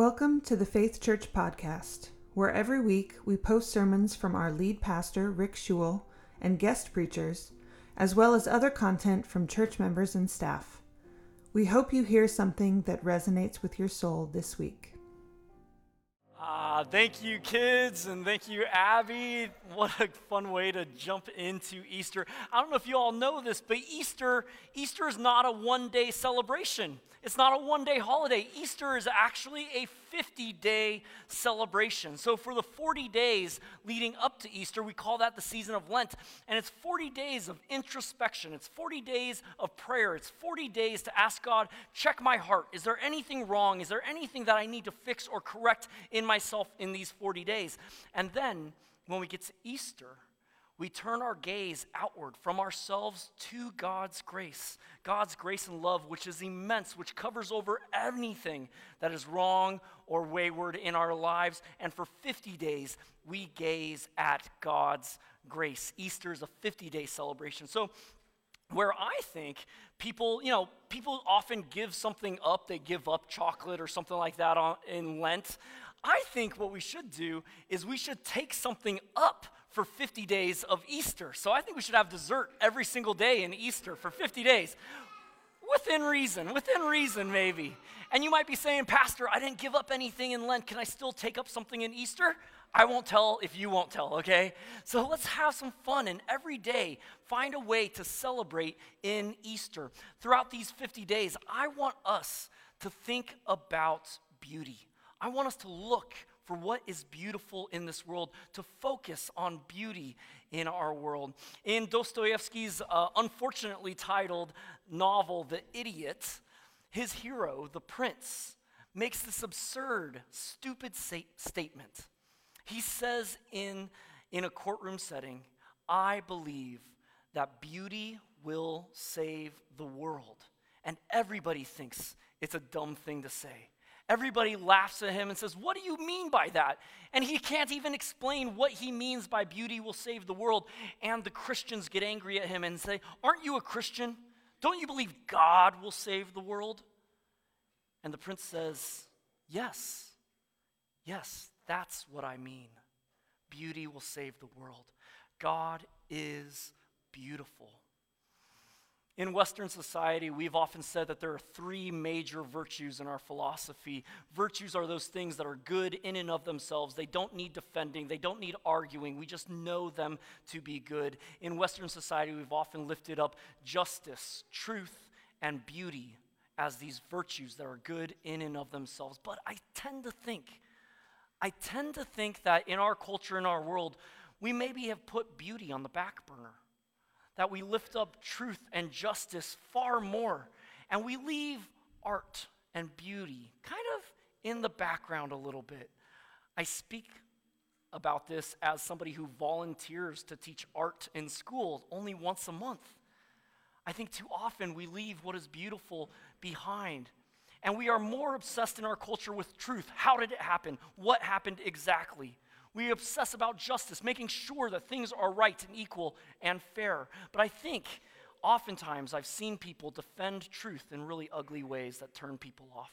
Welcome to the Faith Church Podcast, where every week we post sermons from our lead pastor, Rick Schewel, and guest preachers, as well as other content from church members and staff. We hope you hear something that resonates with your soul this week. Uh, thank you, kids, and thank you, Abby. What a fun way to jump into Easter. I don't know if you all know this, but Easter, Easter is not a one-day celebration. It's not a one day holiday. Easter is actually a 50 day celebration. So, for the 40 days leading up to Easter, we call that the season of Lent. And it's 40 days of introspection, it's 40 days of prayer, it's 40 days to ask God, check my heart. Is there anything wrong? Is there anything that I need to fix or correct in myself in these 40 days? And then, when we get to Easter, we turn our gaze outward from ourselves to God's grace. God's grace and love, which is immense, which covers over anything that is wrong or wayward in our lives. And for 50 days, we gaze at God's grace. Easter is a 50 day celebration. So, where I think people, you know, people often give something up, they give up chocolate or something like that on, in Lent. I think what we should do is we should take something up for 50 days of Easter. So I think we should have dessert every single day in Easter for 50 days. Within reason, within reason, maybe. And you might be saying, Pastor, I didn't give up anything in Lent. Can I still take up something in Easter? I won't tell if you won't tell, okay? So let's have some fun and every day find a way to celebrate in Easter. Throughout these 50 days, I want us to think about beauty. I want us to look for what is beautiful in this world, to focus on beauty in our world. In Dostoevsky's uh, unfortunately titled novel, The Idiot, his hero, the prince, makes this absurd, stupid sa- statement. He says in, in a courtroom setting, I believe that beauty will save the world. And everybody thinks it's a dumb thing to say. Everybody laughs at him and says, What do you mean by that? And he can't even explain what he means by beauty will save the world. And the Christians get angry at him and say, Aren't you a Christian? Don't you believe God will save the world? And the prince says, Yes, yes, that's what I mean. Beauty will save the world. God is beautiful. In Western society, we've often said that there are three major virtues in our philosophy. Virtues are those things that are good in and of themselves. They don't need defending, they don't need arguing. We just know them to be good. In Western society, we've often lifted up justice, truth, and beauty as these virtues that are good in and of themselves. But I tend to think, I tend to think that in our culture, in our world, we maybe have put beauty on the back burner that we lift up truth and justice far more, and we leave art and beauty kind of in the background a little bit. I speak about this as somebody who volunteers to teach art in school only once a month. I think too often we leave what is beautiful behind. And we are more obsessed in our culture with truth. How did it happen? What happened exactly? We obsess about justice, making sure that things are right and equal and fair. But I think oftentimes I've seen people defend truth in really ugly ways that turn people off.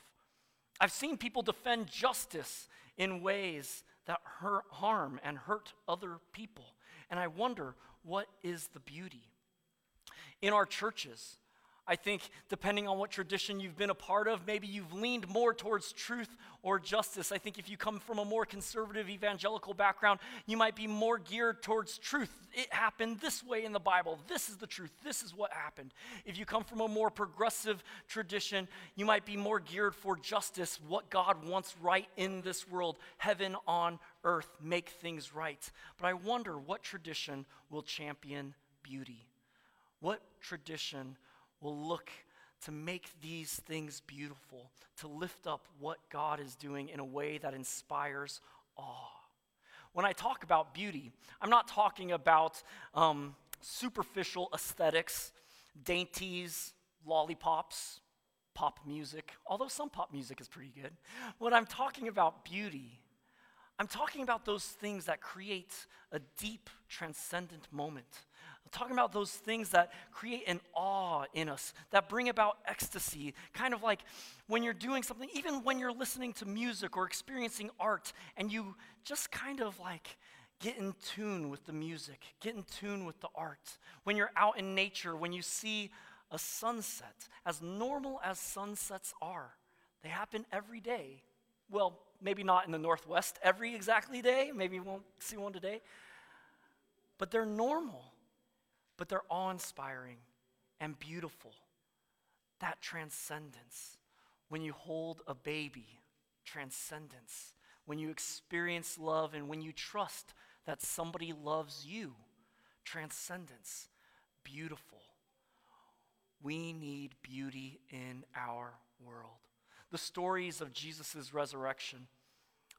I've seen people defend justice in ways that hurt, harm and hurt other people. And I wonder, what is the beauty? In our churches, I think, depending on what tradition you've been a part of, maybe you've leaned more towards truth or justice. I think if you come from a more conservative evangelical background, you might be more geared towards truth. It happened this way in the Bible. This is the truth. This is what happened. If you come from a more progressive tradition, you might be more geared for justice, what God wants right in this world, heaven on earth, make things right. But I wonder what tradition will champion beauty? What tradition will look to make these things beautiful, to lift up what God is doing in a way that inspires awe. When I talk about beauty, I'm not talking about um, superficial aesthetics, dainties, lollipops, pop music, although some pop music is pretty good. When I'm talking about beauty, I'm talking about those things that create a deep, transcendent moment talking about those things that create an awe in us, that bring about ecstasy. Kind of like when you're doing something, even when you're listening to music or experiencing art, and you just kind of like get in tune with the music, get in tune with the art. When you're out in nature, when you see a sunset, as normal as sunsets are, they happen every day. Well, maybe not in the Northwest every exactly day. Maybe you won't see one today. But they're normal, but they're awe inspiring and beautiful. That transcendence. When you hold a baby, transcendence. When you experience love and when you trust that somebody loves you, transcendence. Beautiful. We need beauty in our world. The stories of Jesus' resurrection,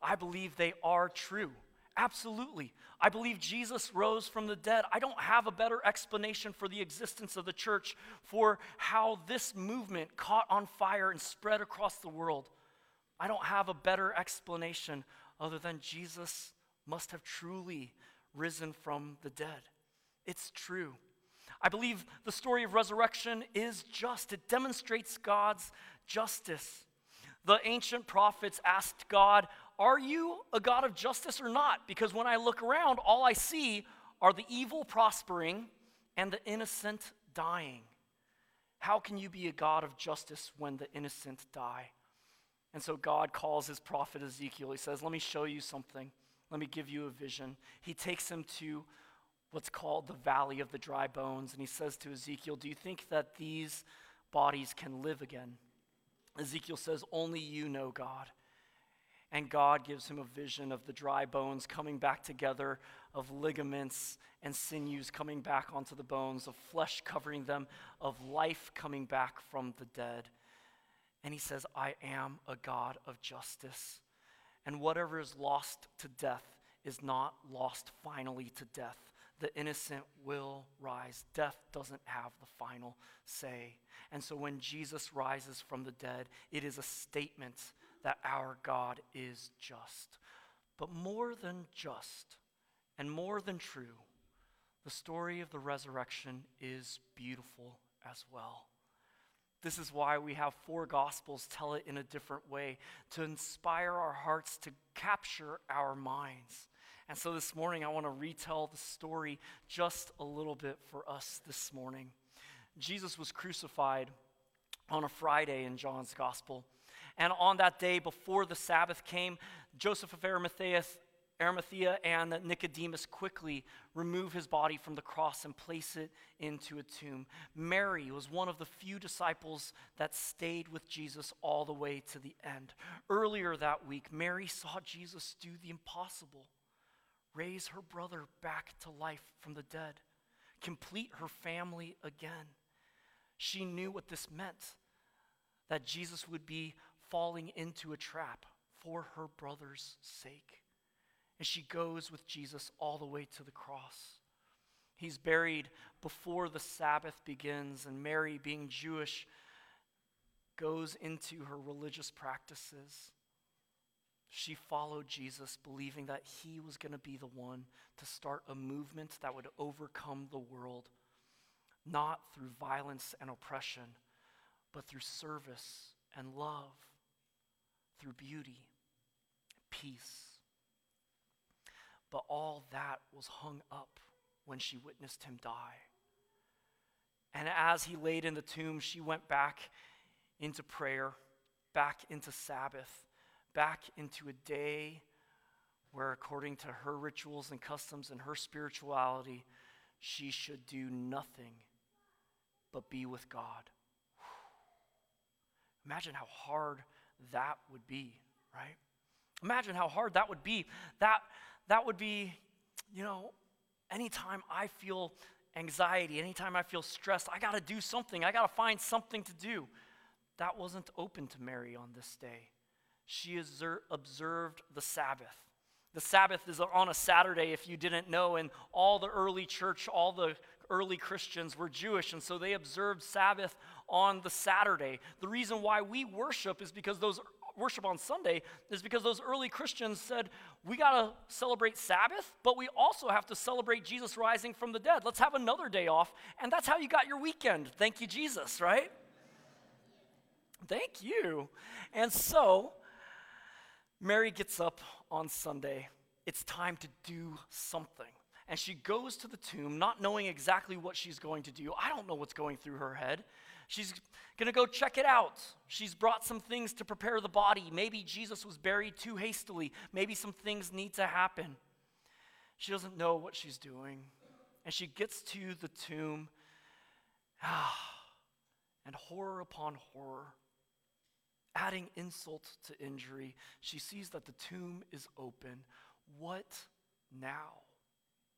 I believe they are true. Absolutely. I believe Jesus rose from the dead. I don't have a better explanation for the existence of the church, for how this movement caught on fire and spread across the world. I don't have a better explanation other than Jesus must have truly risen from the dead. It's true. I believe the story of resurrection is just, it demonstrates God's justice. The ancient prophets asked God, Are you a God of justice or not? Because when I look around, all I see are the evil prospering and the innocent dying. How can you be a God of justice when the innocent die? And so God calls his prophet Ezekiel. He says, Let me show you something. Let me give you a vision. He takes him to what's called the valley of the dry bones, and he says to Ezekiel, Do you think that these bodies can live again? Ezekiel says, Only you know, God. And God gives him a vision of the dry bones coming back together, of ligaments and sinews coming back onto the bones, of flesh covering them, of life coming back from the dead. And he says, I am a God of justice. And whatever is lost to death is not lost finally to death. The innocent will rise. Death doesn't have the final say. And so when Jesus rises from the dead, it is a statement that our God is just. But more than just and more than true, the story of the resurrection is beautiful as well. This is why we have four gospels tell it in a different way to inspire our hearts, to capture our minds. And so this morning, I want to retell the story just a little bit for us this morning. Jesus was crucified on a Friday in John's gospel. And on that day, before the Sabbath came, Joseph of Arimathea Arimathea and Nicodemus quickly remove his body from the cross and place it into a tomb. Mary was one of the few disciples that stayed with Jesus all the way to the end. Earlier that week, Mary saw Jesus do the impossible raise her brother back to life from the dead, complete her family again. She knew what this meant that Jesus would be falling into a trap for her brother's sake. And she goes with Jesus all the way to the cross. He's buried before the Sabbath begins, and Mary, being Jewish, goes into her religious practices. She followed Jesus, believing that he was going to be the one to start a movement that would overcome the world, not through violence and oppression, but through service and love, through beauty, peace. But all that was hung up when she witnessed him die. And as he laid in the tomb, she went back into prayer, back into Sabbath, back into a day where, according to her rituals and customs and her spirituality, she should do nothing but be with God. Imagine how hard that would be, right? Imagine how hard that would be. That that would be, you know, anytime I feel anxiety, anytime I feel stressed, I got to do something. I got to find something to do. That wasn't open to Mary on this day. She observed the Sabbath. The Sabbath is on a Saturday, if you didn't know, and all the early church, all the early Christians were Jewish, and so they observed Sabbath on the Saturday. The reason why we worship is because those worship on Sunday is because those early Christians said, we got to celebrate Sabbath, but we also have to celebrate Jesus rising from the dead. Let's have another day off. And that's how you got your weekend. Thank you, Jesus, right? Thank you. And so, Mary gets up on Sunday. It's time to do something. And she goes to the tomb, not knowing exactly what she's going to do. I don't know what's going through her head. She's going to go check it out. She's brought some things to prepare the body. Maybe Jesus was buried too hastily. Maybe some things need to happen. She doesn't know what she's doing. And she gets to the tomb. and horror upon horror, adding insult to injury, she sees that the tomb is open. What now?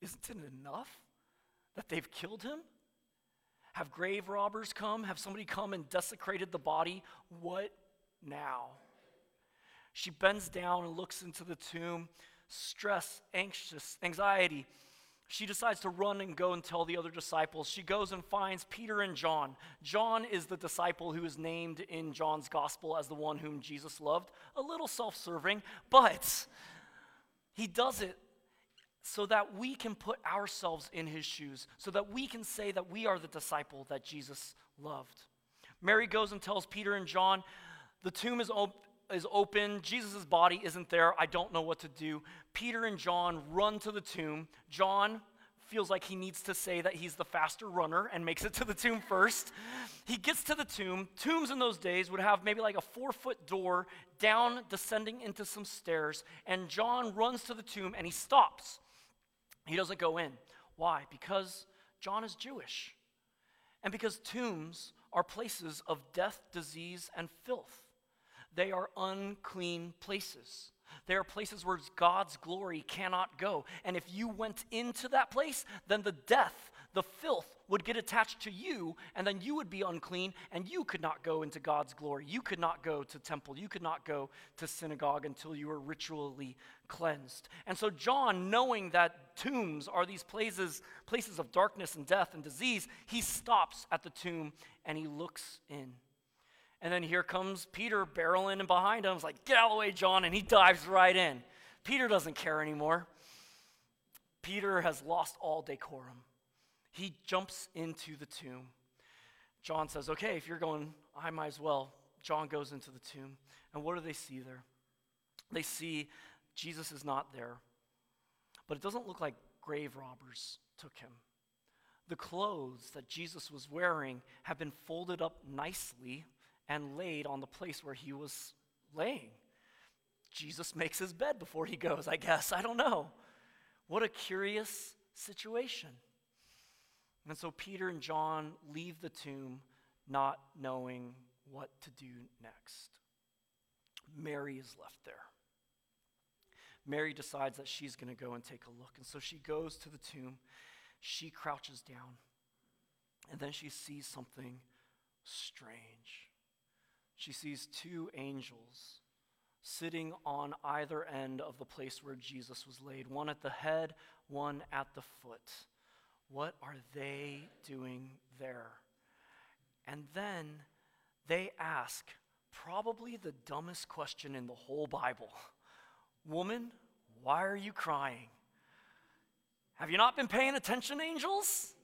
Isn't it enough that they've killed him? Have grave robbers come? Have somebody come and desecrated the body? What now? She bends down and looks into the tomb, stress, anxious, anxiety. She decides to run and go and tell the other disciples. She goes and finds Peter and John. John is the disciple who is named in John's gospel as the one whom Jesus loved. A little self serving, but he does it so that we can put ourselves in his shoes, so that we can say that we are the disciple that Jesus loved. Mary goes and tells Peter and John, the tomb is, op- is open, Jesus' body isn't there, I don't know what to do. Peter and John run to the tomb. John feels like he needs to say that he's the faster runner and makes it to the tomb first. He gets to the tomb. Tombs in those days would have maybe like a four foot door down, descending into some stairs. And John runs to the tomb and he stops. He doesn't go in. Why? Because John is Jewish. And because tombs are places of death, disease, and filth. They are unclean places. They are places where God's glory cannot go. And if you went into that place, then the death, the filth would get attached to you, and then you would be unclean, and you could not go into God's glory. You could not go to temple. You could not go to synagogue until you were ritually cleansed. And so, John, knowing that tombs are these places, places of darkness and death and disease, he stops at the tomb and he looks in. And then here comes Peter barreling in behind him. He's like, Get out of the way, John. And he dives right in. Peter doesn't care anymore. Peter has lost all decorum. He jumps into the tomb. John says, Okay, if you're going, I might as well. John goes into the tomb. And what do they see there? They see Jesus is not there. But it doesn't look like grave robbers took him. The clothes that Jesus was wearing have been folded up nicely and laid on the place where he was laying. Jesus makes his bed before he goes, I guess. I don't know. What a curious situation. And so Peter and John leave the tomb not knowing what to do next. Mary is left there. Mary decides that she's going to go and take a look. And so she goes to the tomb. She crouches down. And then she sees something strange. She sees two angels sitting on either end of the place where Jesus was laid, one at the head, one at the foot. What are they doing there? And then they ask probably the dumbest question in the whole Bible Woman, why are you crying? Have you not been paying attention, angels?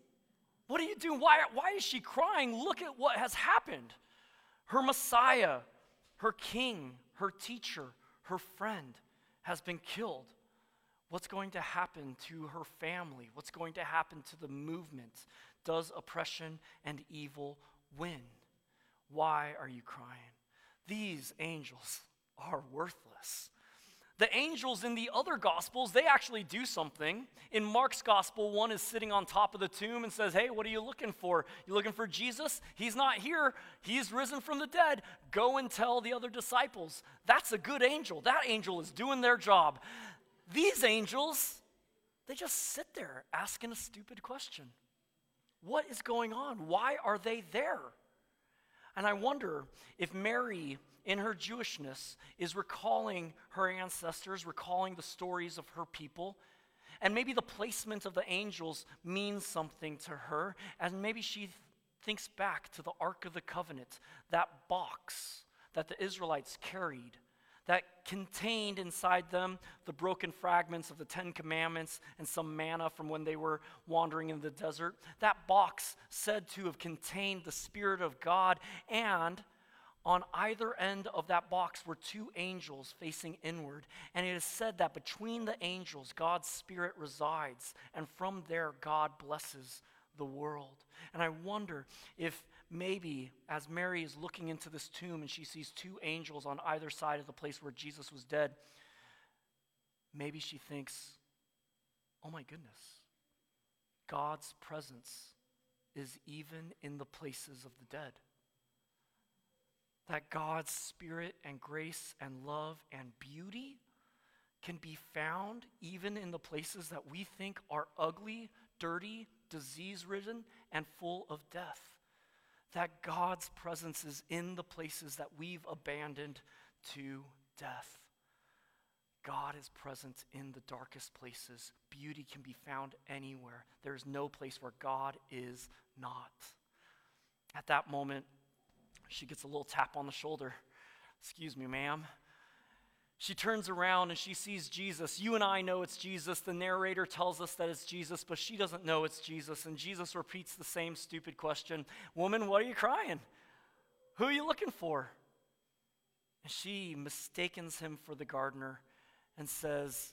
What are you doing? Why, why is she crying? Look at what has happened. Her Messiah, her king, her teacher, her friend has been killed. What's going to happen to her family? What's going to happen to the movement? Does oppression and evil win? Why are you crying? These angels are worthless. The angels in the other gospels, they actually do something. In Mark's gospel, one is sitting on top of the tomb and says, Hey, what are you looking for? You looking for Jesus? He's not here. He's risen from the dead. Go and tell the other disciples. That's a good angel. That angel is doing their job. These angels, they just sit there asking a stupid question What is going on? Why are they there? And I wonder if Mary, in her Jewishness, is recalling her ancestors, recalling the stories of her people. And maybe the placement of the angels means something to her. And maybe she thinks back to the Ark of the Covenant, that box that the Israelites carried that contained inside them the broken fragments of the Ten Commandments and some manna from when they were wandering in the desert. That box said to have contained the Spirit of God, and on either end of that box were two angels facing inward. And it is said that between the angels, God's Spirit resides, and from there, God blesses the world. And I wonder if maybe as Mary is looking into this tomb and she sees two angels on either side of the place where Jesus was dead, maybe she thinks, oh my goodness, God's presence is even in the places of the dead. That God's spirit and grace and love and beauty can be found even in the places that we think are ugly, dirty, disease ridden, and full of death. That God's presence is in the places that we've abandoned to death. God is present in the darkest places. Beauty can be found anywhere. There is no place where God is not. At that moment, she gets a little tap on the shoulder. Excuse me, ma'am. She turns around and she sees Jesus. You and I know it's Jesus. The narrator tells us that it's Jesus, but she doesn't know it's Jesus. And Jesus repeats the same stupid question Woman, what are you crying? Who are you looking for? And she mistakes him for the gardener and says,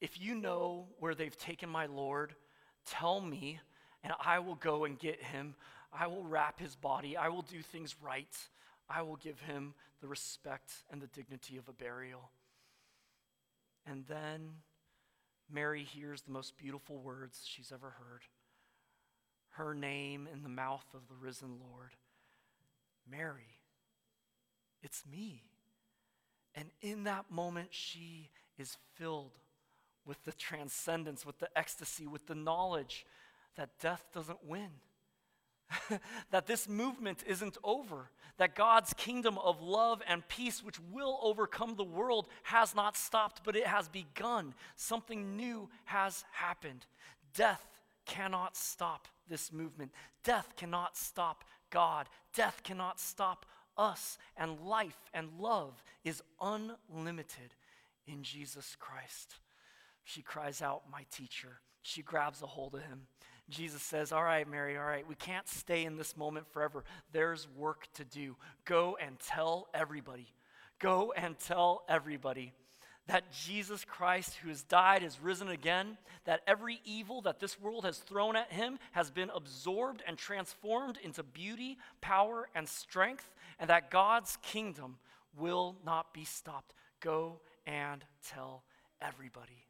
If you know where they've taken my Lord, tell me, and I will go and get him. I will wrap his body. I will do things right. I will give him the respect and the dignity of a burial. And then Mary hears the most beautiful words she's ever heard her name in the mouth of the risen Lord Mary, it's me. And in that moment, she is filled with the transcendence, with the ecstasy, with the knowledge that death doesn't win. that this movement isn't over, that God's kingdom of love and peace, which will overcome the world, has not stopped, but it has begun. Something new has happened. Death cannot stop this movement, death cannot stop God, death cannot stop us, and life and love is unlimited in Jesus Christ. She cries out, My teacher. She grabs a hold of him. Jesus says, All right, Mary, all right, we can't stay in this moment forever. There's work to do. Go and tell everybody. Go and tell everybody that Jesus Christ, who has died, has risen again, that every evil that this world has thrown at him has been absorbed and transformed into beauty, power, and strength, and that God's kingdom will not be stopped. Go and tell everybody.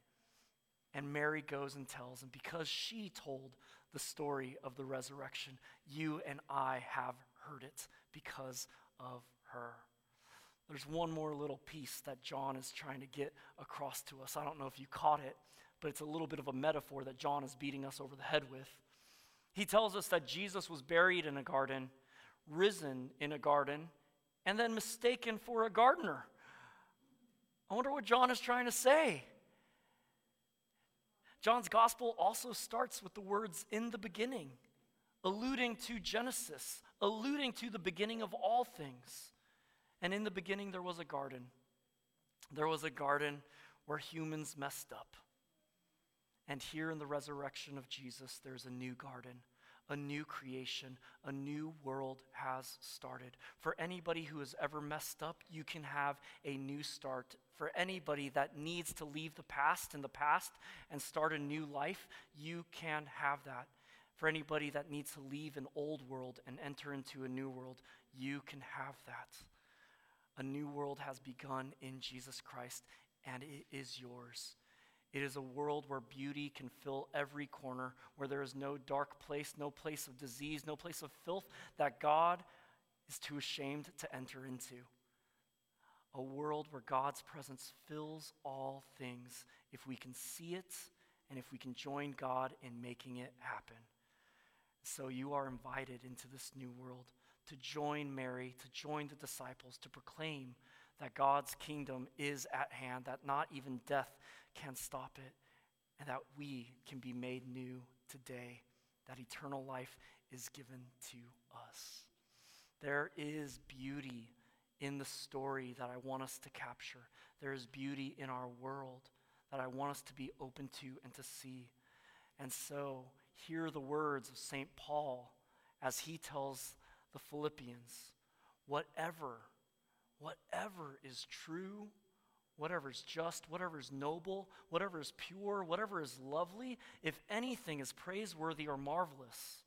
And Mary goes and tells, and because she told the story of the resurrection, you and I have heard it because of her. There's one more little piece that John is trying to get across to us. I don't know if you caught it, but it's a little bit of a metaphor that John is beating us over the head with. He tells us that Jesus was buried in a garden, risen in a garden, and then mistaken for a gardener. I wonder what John is trying to say. John's gospel also starts with the words in the beginning, alluding to Genesis, alluding to the beginning of all things. And in the beginning, there was a garden. There was a garden where humans messed up. And here in the resurrection of Jesus, there's a new garden a new creation, a new world has started. For anybody who has ever messed up, you can have a new start. For anybody that needs to leave the past in the past and start a new life, you can have that. For anybody that needs to leave an old world and enter into a new world, you can have that. A new world has begun in Jesus Christ, and it is yours. It is a world where beauty can fill every corner, where there is no dark place, no place of disease, no place of filth that God is too ashamed to enter into. A world where God's presence fills all things if we can see it and if we can join God in making it happen. So you are invited into this new world to join Mary, to join the disciples, to proclaim that God's kingdom is at hand, that not even death can stop it, and that we can be made new today, that eternal life is given to us. There is beauty in the story that I want us to capture. There is beauty in our world that I want us to be open to and to see. And so, hear the words of St. Paul as he tells the Philippians whatever, whatever is true, whatever is just, whatever is noble, whatever is pure, whatever is lovely, if anything is praiseworthy or marvelous,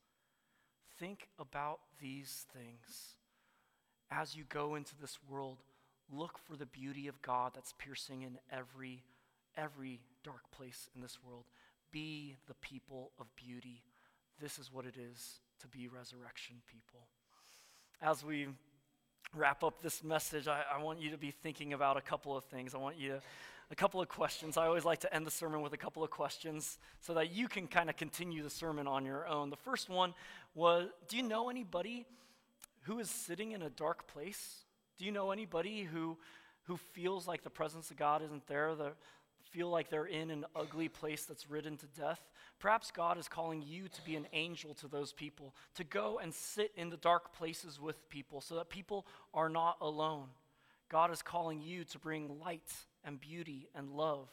think about these things. As you go into this world, look for the beauty of God that's piercing in every every dark place in this world. Be the people of beauty. This is what it is to be resurrection people. As we wrap up this message, I, I, want you to be thinking about a couple of things. I want you to, a couple of questions. I always like to end the sermon with a couple of questions so that you can kind of continue the sermon on your own. The first one was Do you know anybody who is sitting in a dark place? Do you know anybody who, who feels like the presence of God isn't there? The, feel like they're in an ugly place that's ridden to death, perhaps God is calling you to be an angel to those people, to go and sit in the dark places with people so that people are not alone. God is calling you to bring light and beauty and love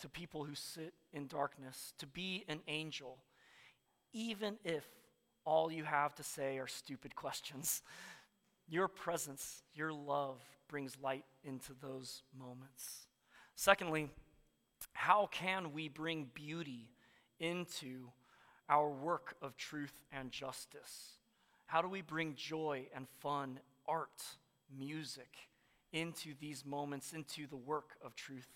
to people who sit in darkness, to be an angel, even if all you have to say are stupid questions. Your presence, your love brings light into those moments. Secondly, how can we bring beauty into our work of truth and justice? How do we bring joy and fun, art, music into these moments, into the work of truth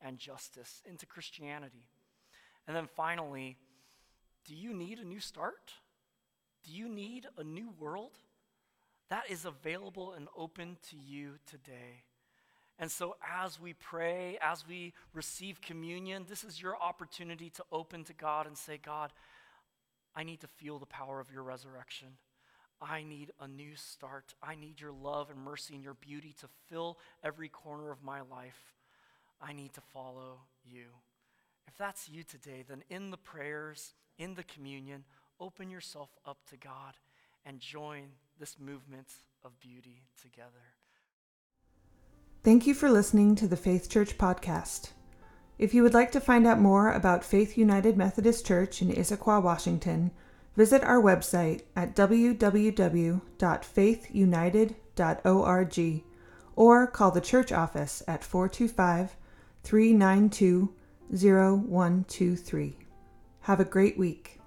and justice, into Christianity? And then finally, do you need a new start? Do you need a new world? That is available and open to you today. And so, as we pray, as we receive communion, this is your opportunity to open to God and say, God, I need to feel the power of your resurrection. I need a new start. I need your love and mercy and your beauty to fill every corner of my life. I need to follow you. If that's you today, then in the prayers, in the communion, open yourself up to God and join this movement of beauty together. Thank you for listening to the Faith Church podcast. If you would like to find out more about Faith United Methodist Church in Issaquah, Washington, visit our website at www.faithunited.org or call the church office at 425 392 0123. Have a great week.